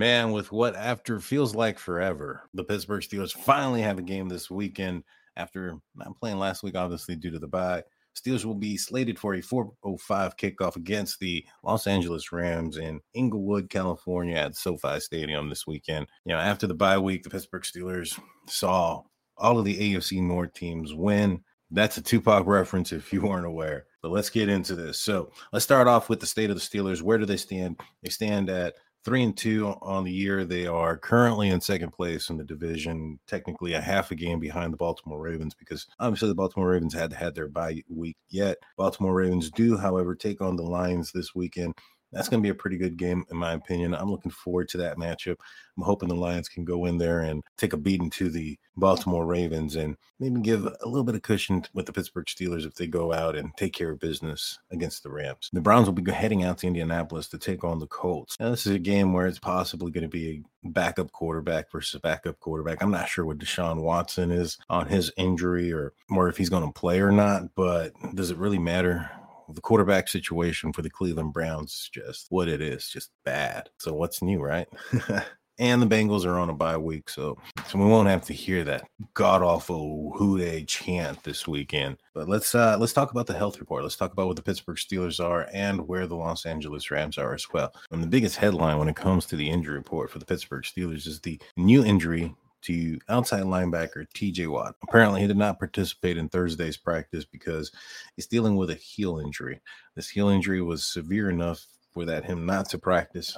Man, with what after feels like forever, the Pittsburgh Steelers finally have a game this weekend after not playing last week, obviously due to the bye. Steelers will be slated for a 405 kickoff against the Los Angeles Rams in Inglewood, California at SoFi Stadium this weekend. You know, after the bye week, the Pittsburgh Steelers saw all of the AFC North teams win. That's a Tupac reference if you weren't aware. But let's get into this. So let's start off with the state of the Steelers. Where do they stand? They stand at three and two on the year. They are currently in second place in the division, technically a half a game behind the Baltimore Ravens because obviously the Baltimore Ravens had had their bye week yet. Baltimore Ravens do, however, take on the Lions this weekend. That's going to be a pretty good game, in my opinion. I'm looking forward to that matchup. I'm hoping the Lions can go in there and take a beating to the Baltimore Ravens and maybe give a little bit of cushion with the Pittsburgh Steelers if they go out and take care of business against the Rams. The Browns will be heading out to Indianapolis to take on the Colts. Now, this is a game where it's possibly going to be a backup quarterback versus backup quarterback. I'm not sure what Deshaun Watson is on his injury or, or if he's going to play or not, but does it really matter? The quarterback situation for the Cleveland Browns is just what it is, just bad. So what's new, right? and the Bengals are on a bye week, so so we won't have to hear that god awful they chant this weekend. But let's uh let's talk about the health report. Let's talk about what the Pittsburgh Steelers are and where the Los Angeles Rams are as well. And the biggest headline when it comes to the injury report for the Pittsburgh Steelers is the new injury to outside linebacker TJ Watt. Apparently, he did not participate in Thursday's practice because he's dealing with a heel injury. This heel injury was severe enough for that him not to practice.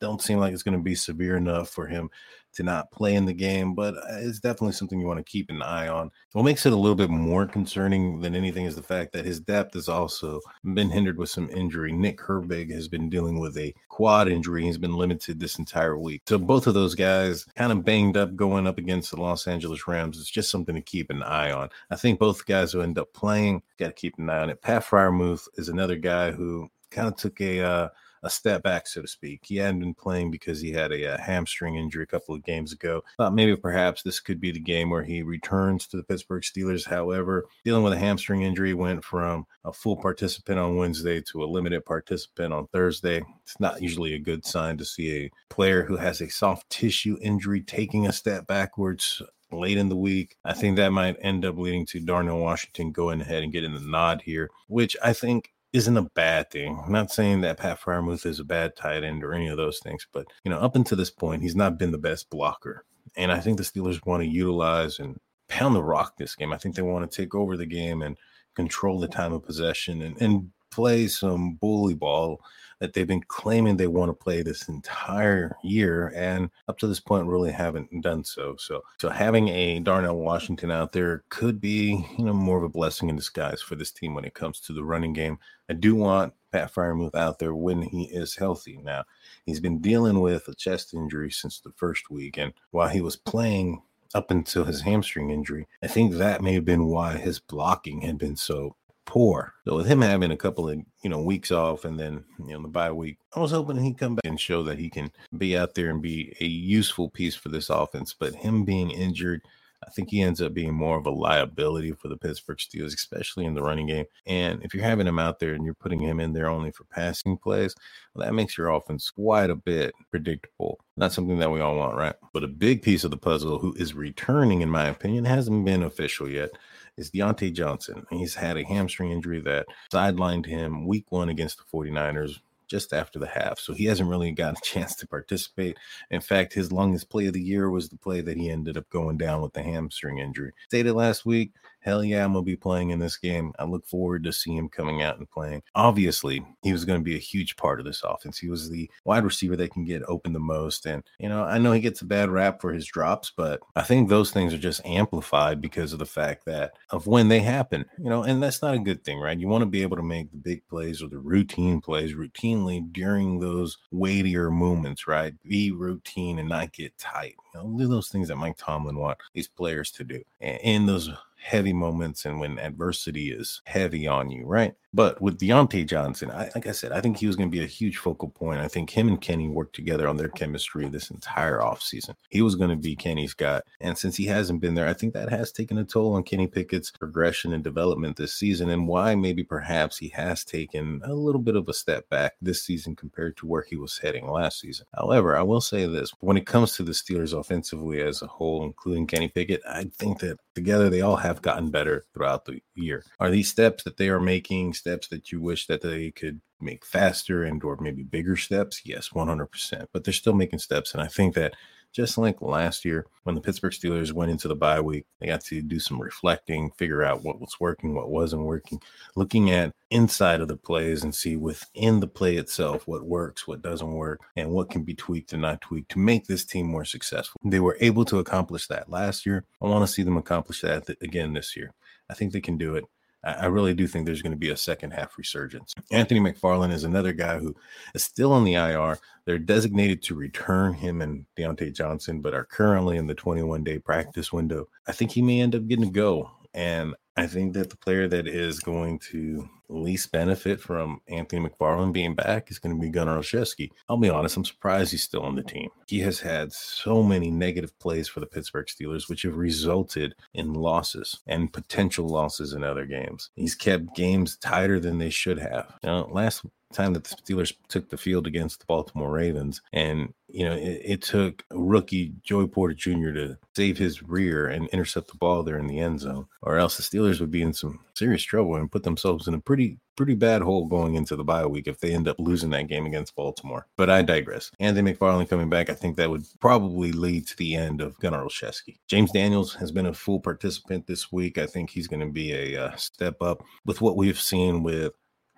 Don't seem like it's going to be severe enough for him to not play in the game, but uh, it's definitely something you want to keep an eye on. What makes it a little bit more concerning than anything is the fact that his depth has also been hindered with some injury. Nick Herbig has been dealing with a quad injury. He's been limited this entire week. So both of those guys kind of banged up going up against the Los Angeles Rams. It's just something to keep an eye on. I think both guys will end up playing. Got to keep an eye on it. Pat Freiermuth is another guy who kind of took a uh, a step back, so to speak. He hadn't been playing because he had a, a, hamstring injury a couple of games ago. Thought maybe perhaps this could be the game where he returns to the Pittsburgh Steelers. However, dealing with a hamstring injury went from a full participant on Wednesday to a limited participant on Thursday. It's not usually a good sign to see a player who has a soft tissue injury taking a step backwards late in the week. I think that might end up leading to Darnell Washington going ahead and getting the nod here, which I think isn't a bad thing. I'm not saying that Pat Freiermuth is a bad tight end or any of those things, but you know, up until this point, he's not been the best blocker. And I think the Steelers want to utilize and pound the rock this game. I think they want to take over the game and control the time of possession and, and play some bully ball that they've been claiming they want to play this entire year and up to this point really haven't done so so so having a darnell washington out there could be you know more of a blessing in disguise for this team when it comes to the running game i do want pat freiermuth out there when he is healthy now he's been dealing with a chest injury since the first week and while he was playing up until his hamstring injury. I think that may have been why his blocking had been so poor. So with him having a couple of you know weeks off and then you know the bye week, I was hoping he'd come back and show that he can be out there and be a useful piece for this offense. But him being injured, I think he ends up being more of a liability for the Pittsburgh Steelers, especially in the running game. And if you're having him out there and you're putting him in there only for passing plays, well, that makes your offense quite a bit predictable. Not something that we all want, right? But a big piece of the puzzle who is returning, in my opinion, hasn't been official yet, is Diontae Johnson. He's had a hamstring injury that sidelined him week one against the 49ers just after the half. So he hasn't really gotten a chance to participate. In fact, his longest play of the year was the play that he ended up going down with the hamstring injury. Stated last week, hell yeah, I'm going to be playing in this game. I look forward to seeing him coming out and playing. Obviously, he was going to be a huge part of this offense. He was the wide receiver that can get open the most. And, you know, I know he gets a bad rap for his drops, but I think those things are just amplified because of the fact that of when they happen, you know, and that's not a good thing, right? You want to be able to make the big plays or the routine plays routinely during those weightier moments, right? Be routine and not get tight. You know, do those things that Mike Tomlin want these players to do. And in those heavy moments and when adversity is heavy on you, right? But with Diontae Johnson, I, like I said, I think he was going to be a huge focal point. I think him and Kenny worked together on their chemistry this entire offseason. He was going to be Kenny's guy. And since he hasn't been there, I think that has taken a toll on Kenny Pickett's progression and development this season and why maybe perhaps he has taken a little bit of a step back this season compared to where he was heading last season. However, I will say this when it comes to the Steelers offensively as a whole, including Kenny Pickett, I think that together they all have gotten better throughout the year. Are these steps that they are making steps that you wish that they could make faster and or maybe bigger steps? Yes, 100%. But they're still making steps and I think that just like last year when the Pittsburgh Steelers went into the bye week, they got to do some reflecting, figure out what was working, what wasn't working, looking at inside of the plays and see within the play itself what works, what doesn't work, and what can be tweaked and not tweaked to make this team more successful. They were able to accomplish that last year. I want to see them accomplish that again this year. I think they can do it. I really do think there's going to be a second half resurgence. Anthony McFarland is another guy who is still on the IR. They're designated to return him and Diontae Johnson, but are currently in the 21 day practice window. I think he may end up getting a go. And I think that the player that is going to least benefit from Anthony McFarland being back is going to be Gunnar Olszewski. I'll be honest, I'm surprised he's still on the team. He has had so many negative plays for the Pittsburgh Steelers, which have resulted in losses and potential losses in other games. He's kept games tighter than they should have. Know, last time that the Steelers took the field against the Baltimore Ravens. And, you know, it, it, took rookie Joey Porter Jr. to save his rear and intercept the ball there in the end zone, or else the Steelers would be in some serious trouble and put themselves in a pretty, pretty bad hole going into the bye week if they end up losing that game against Baltimore. But I digress. Anthony McFarland coming back, I think that would probably lead to the end of Gunnar Olszewski. James Daniels has been a full participant this week. I think he's going to be a uh, step up with what we've seen with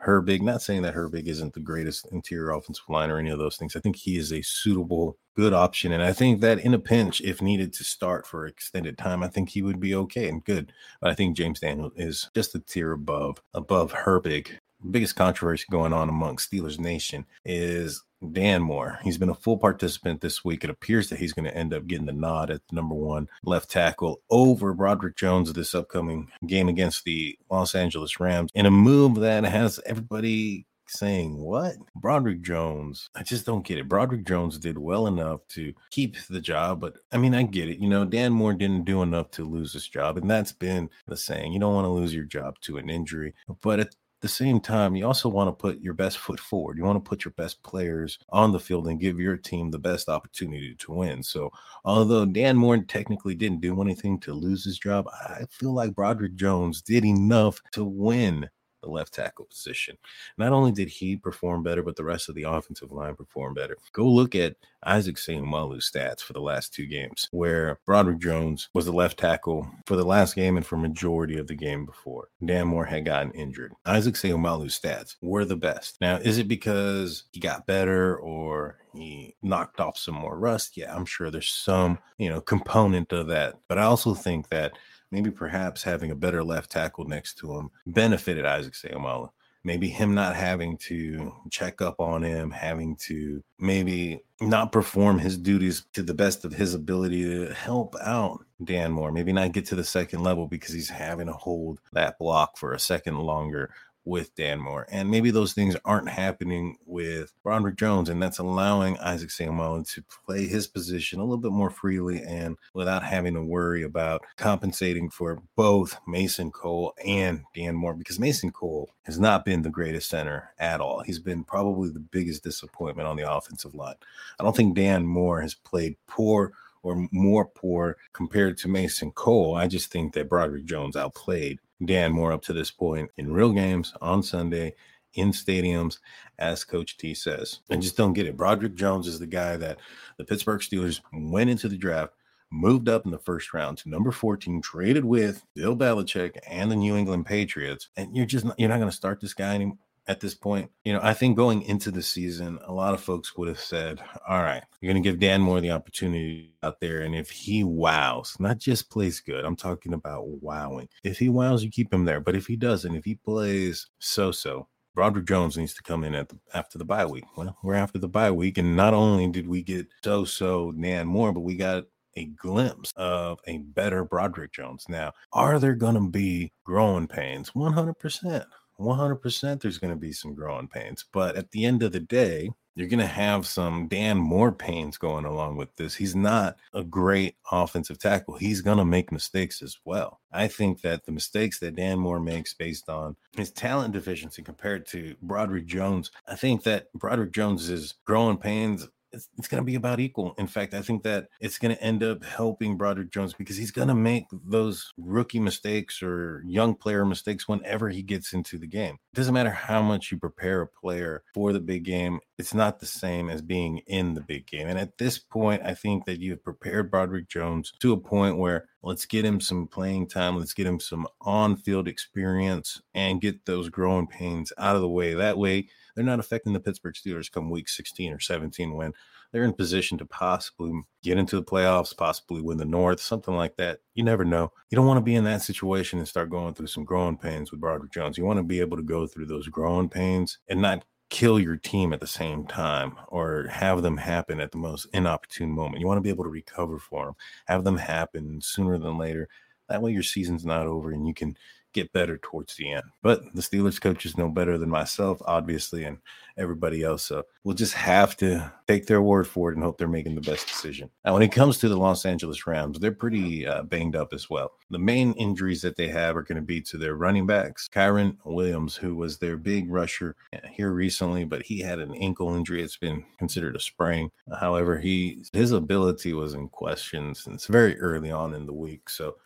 Herbig. Not saying that Herbig isn't the greatest interior offensive line or any of those things. I think he is a suitable, good option. And I think that in a pinch, if needed to start for extended time, I think he would be okay and good. But I think James Daniel is just a tier above above Herbig. Biggest controversy going on among Steelers Nation is Dan Moore. He's been a full participant this week. It appears that he's going to end up getting the nod at the number one left tackle over Broderick Jones this upcoming game against the Los Angeles Rams in a move that has everybody saying, What? Broderick Jones. I just don't get it. Broderick Jones did well enough to keep the job, but I mean, I get it. You know, Dan Moore didn't do enough to lose his job, and that's been the saying. You don't want to lose your job to an injury, but at the same time, you also want to put your best foot forward. You want to put your best players on the field and give your team the best opportunity to win. So, although Dan Moore technically didn't do anything to lose his job, I feel like Broderick Jones did enough to win the left tackle position. Not only did he perform better, but the rest of the offensive line performed better. Go look at Isaac Seumalo's stats for the last two games, where Broderick Jones was the left tackle for the last game and for majority of the game before. Dan Moore had gotten injured. Isaac Seumalo's stats were the best. Now, is it because he got better or he knocked off some more rust? Yeah, I'm sure there's some, you know, component of that. But I also think that maybe perhaps having a better left tackle next to him benefited Isaac Seumalo maybe him not having to check up on him, having to maybe not perform his duties to the best of his ability to help out Dan Moore, maybe not get to the second level because he's having to hold that block for a second longer with Dan Moore. And maybe those things aren't happening with Broderick Jones, and that's allowing Isaac Seumalo to play his position a little bit more freely and without having to worry about compensating for both Mason Cole and Dan Moore, because Mason Cole has not been the greatest center at all. He's been probably the biggest disappointment on the offensive line. I don't think Dan Moore has played poor or more poor compared to Mason Cole. I just think that Broderick Jones outplayed Dan Moore up to this point in real games on Sunday in stadiums, as Coach T says. I just don't get it. Broderick Jones is the guy that the Pittsburgh Steelers went into the draft, moved up in the first round to number 14, traded with Bill Belichick and the New England Patriots. And you're just not, you're not going to start this guy anymore at this point. You know, I think going into the season, a lot of folks would have said, all right, you're going to give Dan Moore the opportunity out there. And if he wows, not just plays good, I'm talking about wowing. If he wows, you keep him there. But if he doesn't, if he plays so so, Broderick Jones needs to come in at the, after the bye week. Well, we're after the bye week. And not only did we get so so Dan Moore, but we got a glimpse of a better Broderick Jones. Now, are there going to be growing pains? 100%. 100% there's going to be some growing pains. But at the end of the day, you're going to have some Dan Moore pains going along with this. He's not a great offensive tackle. He's going to make mistakes as well. I think that the mistakes that Dan Moore makes based on his talent deficiency compared to Broderick Jones, I think that Broderick Jones is growing pains it's, it's going to be about equal. In fact, I think that it's going to end up helping Broderick Jones because he's going to make those rookie mistakes or young player mistakes whenever he gets into the game. It doesn't matter how much you prepare a player for the big game, it's not the same as being in the big game. And at this point, I think that you've prepared Broderick Jones to a point where let's get him some playing time, let's get him some on field experience and get those growing pains out of the way. That way, they're not affecting the Pittsburgh Steelers come week 16 or 17 when they're in position to possibly get into the playoffs, possibly win the North, something like that. You never know. You don't want to be in that situation and start going through some growing pains with Broderick Jones. You want to be able to go through those growing pains and not kill your team at the same time or have them happen at the most inopportune moment. You want to be able to recover for them, have them happen sooner than later. That way your season's not over and you can get better towards the end. But the Steelers coaches know better than myself, obviously, and everybody else. So we'll just have to take their word for it and hope they're making the best decision. Now, when it comes to the Los Angeles Rams, they're pretty uh, banged up as well. The main injuries that they have are going to be to their running backs. Kyren Williams, who was their big rusher uh, here recently, but he had an ankle injury. It's been considered a sprain. However, he his ability was in question since very early on in the week. So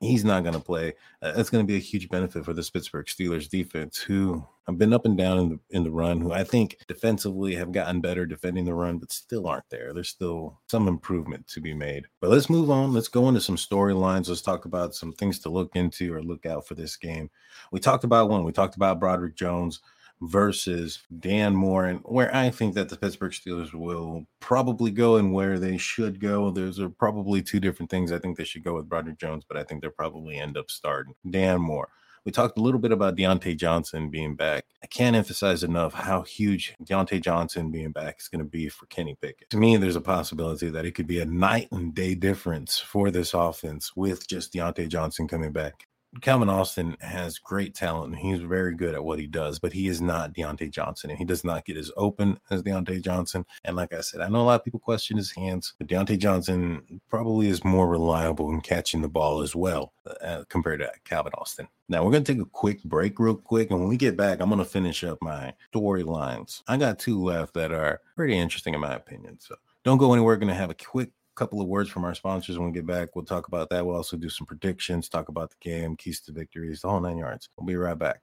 he's not going to play. That's going to be a huge benefit for the Pittsburgh Steelers defense, who have been up and down in the in the run. Who I think defensively have gotten better defending the run, but still aren't there. There's still some improvement to be made. But let's move on. Let's go into some storylines. Let's talk about some things to look into or look out for this game. We talked about one. We talked about Broderick Jones versus Dan Moore, and where I think that the Pittsburgh Steelers will probably go and where they should go. There's are probably two different things. I think they should go with Broderick Jones, but I think they'll probably end up starting Dan Moore. We talked a little bit about Diontae Johnson being back. I can't emphasize enough how huge Diontae Johnson being back is going to be for Kenny Pickett. To me, there's a possibility that it could be a night and day difference for this offense with just Diontae Johnson coming back. Calvin Austin has great talent and he's very good at what he does, but he is not Diontae Johnson and he does not get as open as Diontae Johnson. And like I said, I know a lot of people question his hands, but Diontae Johnson probably is more reliable in catching the ball as well uh, compared to Calvin Austin. Now we're going to take a quick break, real quick. And when we get back, I'm going to finish up my storylines. I got two left that are pretty interesting in my opinion. So don't go anywhere. We're going to have a quick couple of words from our sponsors when we get back. We'll talk about that. We'll also do some predictions, talk about the game, keys to victories, the whole nine yards. We'll be right back.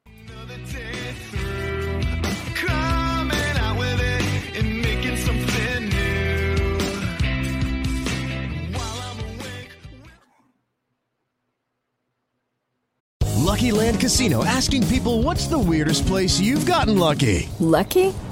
Lucky Land Casino asking people what's the weirdest place you've gotten lucky? Lucky?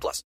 plus.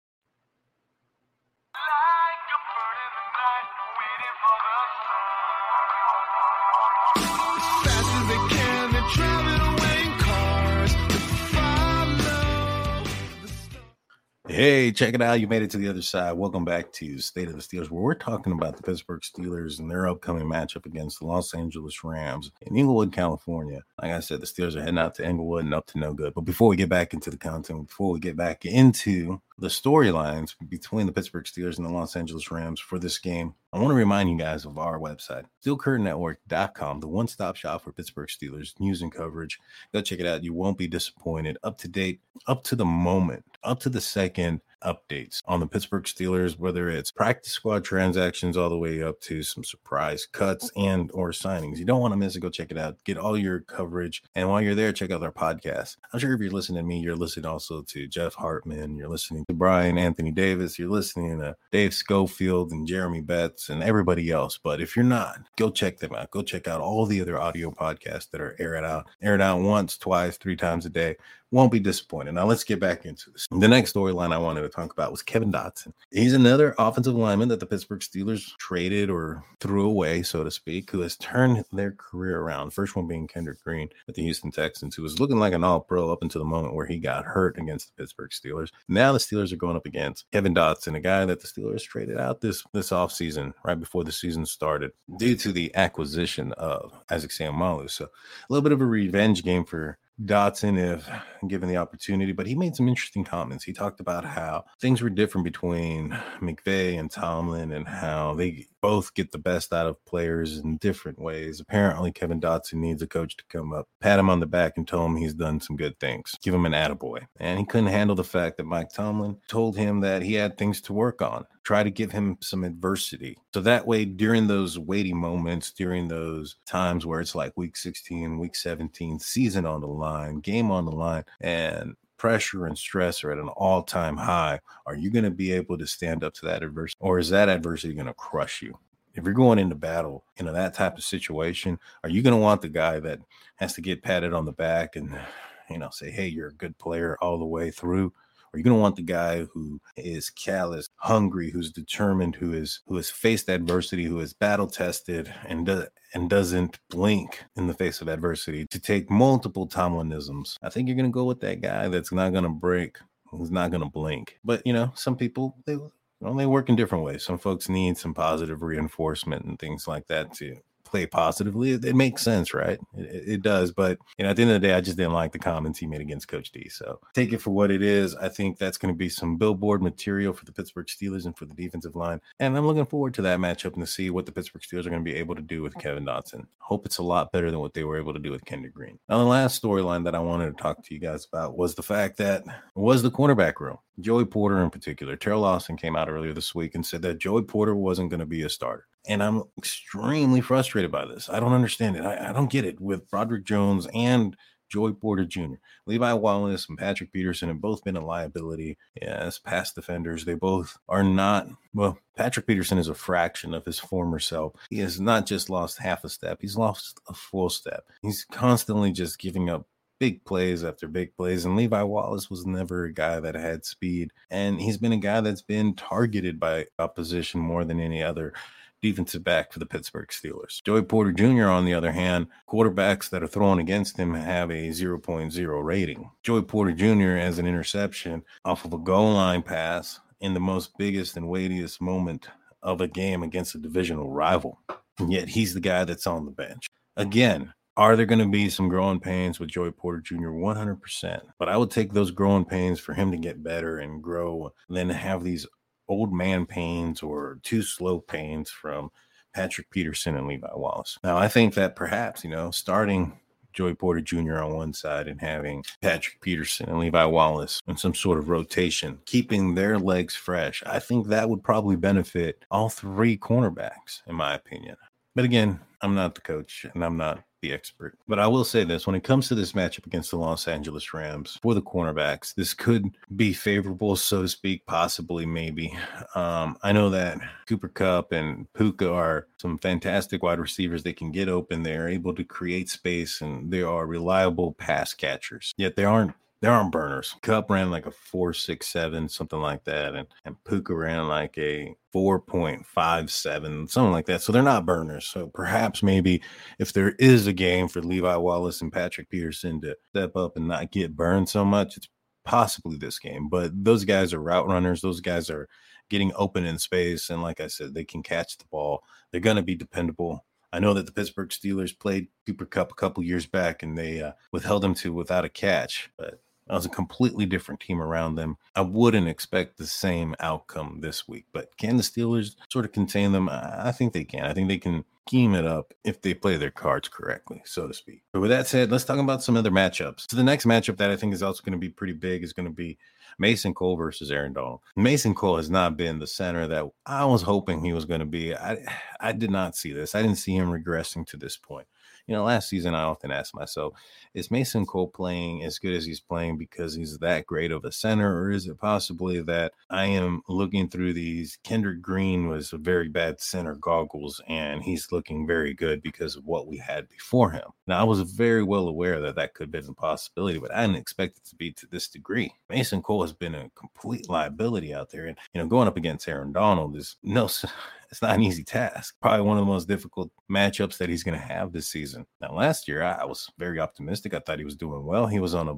Hey, check it out. You made it to the other side. Welcome back to State of the Steelers, where we're talking about the Pittsburgh Steelers and their upcoming matchup against the Los Angeles Rams in Inglewood, California. Like I said, the Steelers are heading out to Inglewood and up to no good. But before we get back into the content, before we get back into the storylines between the Pittsburgh Steelers and the Los Angeles Rams for this game, I want to remind you guys of our website, SteelCurtainNetwork.com, the one stop shop for Pittsburgh Steelers news and coverage. Go check it out. You won't be disappointed. Up to date, up to the moment, up to the second updates on the Pittsburgh Steelers, whether it's practice squad transactions all the way up to some surprise cuts and or signings. You don't want to miss it. Go check it out. Get all your coverage. And while you're there, check out our podcast. I'm sure if you're listening to me, you're listening also to Jeff Hartman. You're listening to Brian Anthony Davis. You're listening to Dave Schofield and Jeremy Betts and everybody else. But if you're not, go check them out. Go check out all the other audio podcasts that are aired out, aired out once, twice, three times a day won't be disappointed. Now let's get back into this. The next storyline I wanted to talk about was Kevin Dotson. He's another offensive lineman that the Pittsburgh Steelers traded or threw away, so to speak, who has turned their career around. First one being Kendrick Green with the Houston Texans, who was looking like an all-pro up until the moment where he got hurt against the Pittsburgh Steelers. Now the Steelers are going up against Kevin Dotson, a guy that the Steelers traded out this this offseason, right before the season started, due to the acquisition of Isaac Seumalo. So a little bit of a revenge game for Dotson if given the opportunity, but he made some interesting comments. He talked about how things were different between McVay and Tomlin and how they both get the best out of players in different ways. Apparently, Kevin Dotson needs a coach to come up, pat him on the back, and tell him he's done some good things, give him an attaboy. And he couldn't handle the fact that Mike Tomlin told him that he had things to work on, try to give him some adversity. So that way, during those weighty moments, during those times where it's like week 16, week 17, season on the line, game on the line, and pressure and stress are at an all-time high. Are you going to be able to stand up to that adversity or is that adversity going to crush you? If you're going into battle you know, that type of situation are you going to want the guy that has to get patted on the back and you know say hey you're a good player all the way through or you're going to want the guy who is callous, hungry, who's determined, who is who has faced adversity, who is battle tested, and does and doesn't blink in the face of adversity to take multiple Tomlinisms. I think you're going to go with that guy that's not going to break, who's not going to blink. But you know, some people they they work in different ways. Some folks need some positive reinforcement and things like that to play positively, it, it makes sense, right? It, it, does. But you know, at the end of the day, I just didn't like the comments he made against Coach D. So take it for what it is. I think that's going to be some billboard material for the Pittsburgh Steelers and for the defensive line. And I'm looking forward to that matchup and to see what the Pittsburgh Steelers are going to be able to do with Kevin Dotson. Hope it's a lot better than what they were able to do with Kendrick Green. Now, the last storyline that I wanted to talk to you guys about was the fact that was the cornerback room. Joey Porter in particular. Teryl Austin came out earlier this week and said that Joey Porter wasn't going to be a starter. And I'm extremely frustrated by this. I don't understand it. I, I don't get it with Broderick Jones and Joey Porter Jr. Levi Wallace and Patrick Peterson have both been a liability as pass defenders. They both are not, well, Patrick Peterson is a fraction of his former self. He has not just lost half a step, he's lost a full step. He's constantly just giving up big plays after big plays. And Levi Wallace was never a guy that had speed. And he's been a guy that's been targeted by opposition more than any other defensive back for the Pittsburgh Steelers. Joey Porter Jr., on the other hand, quarterbacks that are thrown against him have a 0.0 rating. Joey Porter Jr. has an interception off of a goal line pass in the most biggest and weightiest moment of a game against a divisional rival. And yet he's the guy that's on the bench. Again, are there going to be some growing pains with Joey Porter Jr.? 100%. But I would take those growing pains for him to get better and grow than have these old man pains or too slow pains from Patrick Peterson and Levi Wallace. Now, I think that perhaps, you know, starting Joey Porter Jr. on one side and having Patrick Peterson and Levi Wallace in some sort of rotation, keeping their legs fresh, I think that would probably benefit all three cornerbacks, in my opinion. But again, I'm not the coach and I'm not the expert. But I will say this when it comes to this matchup against the Los Angeles Rams for the cornerbacks, this could be favorable, so to speak, possibly, maybe. Um, I know that Cooper Kupp and Puka are some fantastic wide receivers. They can get open, they're able to create space, and they are reliable pass catchers. Yet they aren't there aren't burners. Kupp ran like a four six seven, something like that, and and Puka ran like a four point five seven, something like that. So they're not burners. So perhaps maybe if there is a game for Levi Wallace and Patrick Peterson to step up and not get burned so much, it's possibly this game. But those guys are route runners. Those guys are getting open in space, and like I said, they can catch the ball. They're going to be dependable. I know that the Pittsburgh Steelers played Cooper Kupp a couple years back and they uh, withheld him to without a catch, but that was a completely different team around them. I wouldn't expect the same outcome this week, but can the Steelers sort of contain them? I think they can. I think they can scheme it up if they play their cards correctly, so to speak. But with that said, let's talk about some other matchups. So the next matchup that I think is also going to be pretty big is going to be Mason Cole versus Aaron Donald. Mason Cole has not been the center that I was hoping he was going to be. I I did not see this. I didn't see him regressing to this point you know, last season I often asked myself, is Mason Cole playing as good as he's playing because he's that great of a center, or is it possibly that I am looking through these? Kendrick Green was a very bad center goggles, and he's looking very good because of what we had before him. Now I was very well aware that that could have been a possibility, but I didn't expect it to be to this degree. Mason Cole has been a complete liability out there, and you know, going up against Aaron Donald is no it's not an easy task. Probably one of the most difficult matchups that he's going to have this season. Now, last year, I was very optimistic. I thought he was doing well. He was on a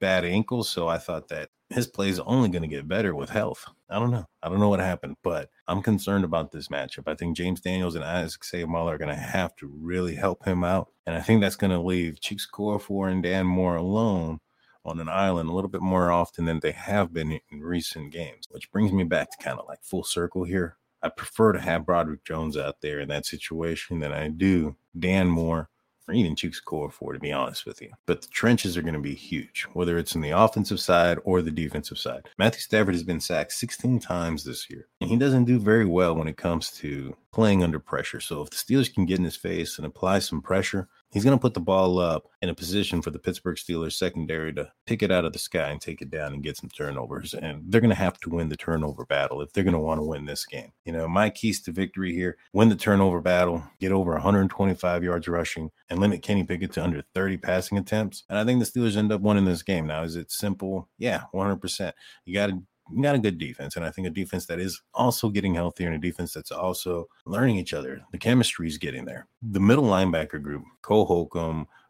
bad ankle, so I thought that his play is only going to get better with health. I don't know. I don't know what happened, but I'm concerned about this matchup. I think James Daniels and Isaac Seumalo are going to have to really help him out. And I think that's going to leave Chuks Okorafor and Dan Moore alone on an island a little bit more often than they have been in recent games, which brings me back to kind of like full circle here. I prefer to have Broderick Jones out there in that situation than I do Dan Moore or even Chuks Okorafor, to be honest with you. But the trenches are going to be huge, whether it's in the offensive side or the defensive side. Matthew Stafford has been sacked 16 times this year, and he doesn't do very well when it comes to playing under pressure. So if the Steelers can get in his face and apply some pressure, He's going to put the ball up in a position for the Pittsburgh Steelers secondary to pick it out of the sky and take it down and get some turnovers. And they're going to have to win the turnover battle if they're going to want to win this game. You know, my keys to victory here win the turnover battle, get over 125 yards rushing, and limit Kenny Pickett to under 30 passing attempts. And I think the Steelers end up winning this game. Now, is it simple? Yeah, 100%. You got to got a good defense, and I think a defense that is also getting healthier and a defense that's also learning each other. The chemistry is getting there. The middle linebacker group, Cole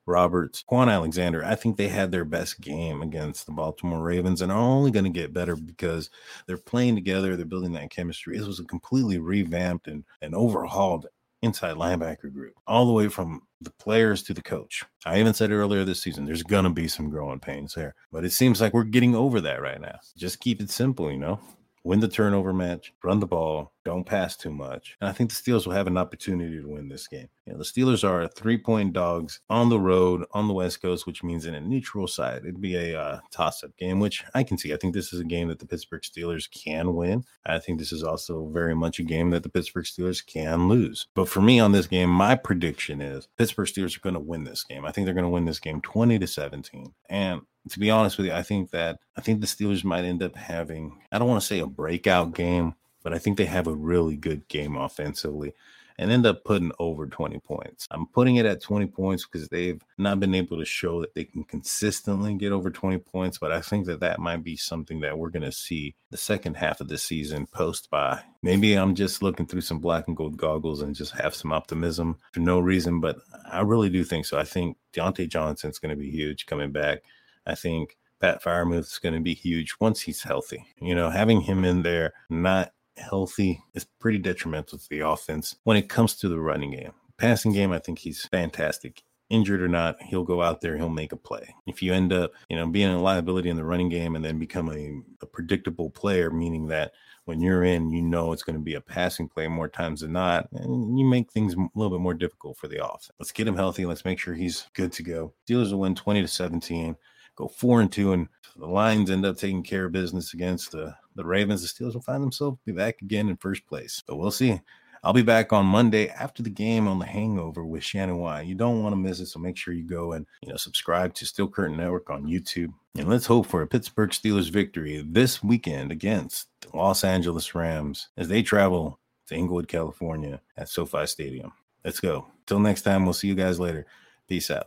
Roberts, Kwon Alexander, I think they had their best game against the Baltimore Ravens and are only going to get better because they're playing together. They're building that chemistry. This was a completely revamped and, and overhauled inside linebacker group, all the way from the players to the coach. I even said earlier this season, there's going to be some growing pains there, but it seems like we're getting over that right now. Just keep it simple, you know, win the turnover match, run the ball, don't pass too much. And I think the Steelers will have an opportunity to win this game. You know, the Steelers are three point dogs on the road on the West Coast, which means in a neutral side, it'd be a uh, toss up game, which I can see. I think this is a game that the Pittsburgh Steelers can win. I think this is also very much a game that the Pittsburgh Steelers can lose. But for me on this game, my prediction is Pittsburgh Steelers are going to win this game. I think they're going to win this game 20 to 17. And to be honest with you, I think that I think the Steelers might end up having, I don't want to say a breakout game, but I think they have a really good game offensively and end up putting over 20 points. I'm putting it at 20 points because they've not been able to show that they can consistently get over 20 points, but I think that that might be something that we're going to see the second half of the season post by. Maybe I'm just looking through some black and gold goggles and just have some optimism for no reason, but I really do think so. I think Diontae Johnson's going to be huge coming back. I think Pat Freiermuth is going to be huge once he's healthy. You know, having him in there, not healthy is pretty detrimental to the offense when it comes to the running game. Passing game, I think he's fantastic. Injured or not, he'll go out there, he'll make a play. If you end up, you know, being a liability in the running game and then become a, a predictable player, meaning that when you're in, you know it's going to be a passing play more times than not, and you make things a little bit more difficult for the offense. Let's get him healthy. Let's make sure he's good to go. Steelers will win 20 to 17 go four and two, and the Lions end up taking care of business against the, the Ravens. The Steelers will find themselves be back again in first place. But we'll see. I'll be back on Monday after the game on the Hangover with Shannon Y. You don't want to miss it, so make sure you go and you know subscribe to Steel Curtain Network on YouTube. And let's hope for a Pittsburgh Steelers victory this weekend against the Los Angeles Rams as they travel to Inglewood, California at SoFi Stadium. Let's go. Till next time, we'll see you guys later. Peace out.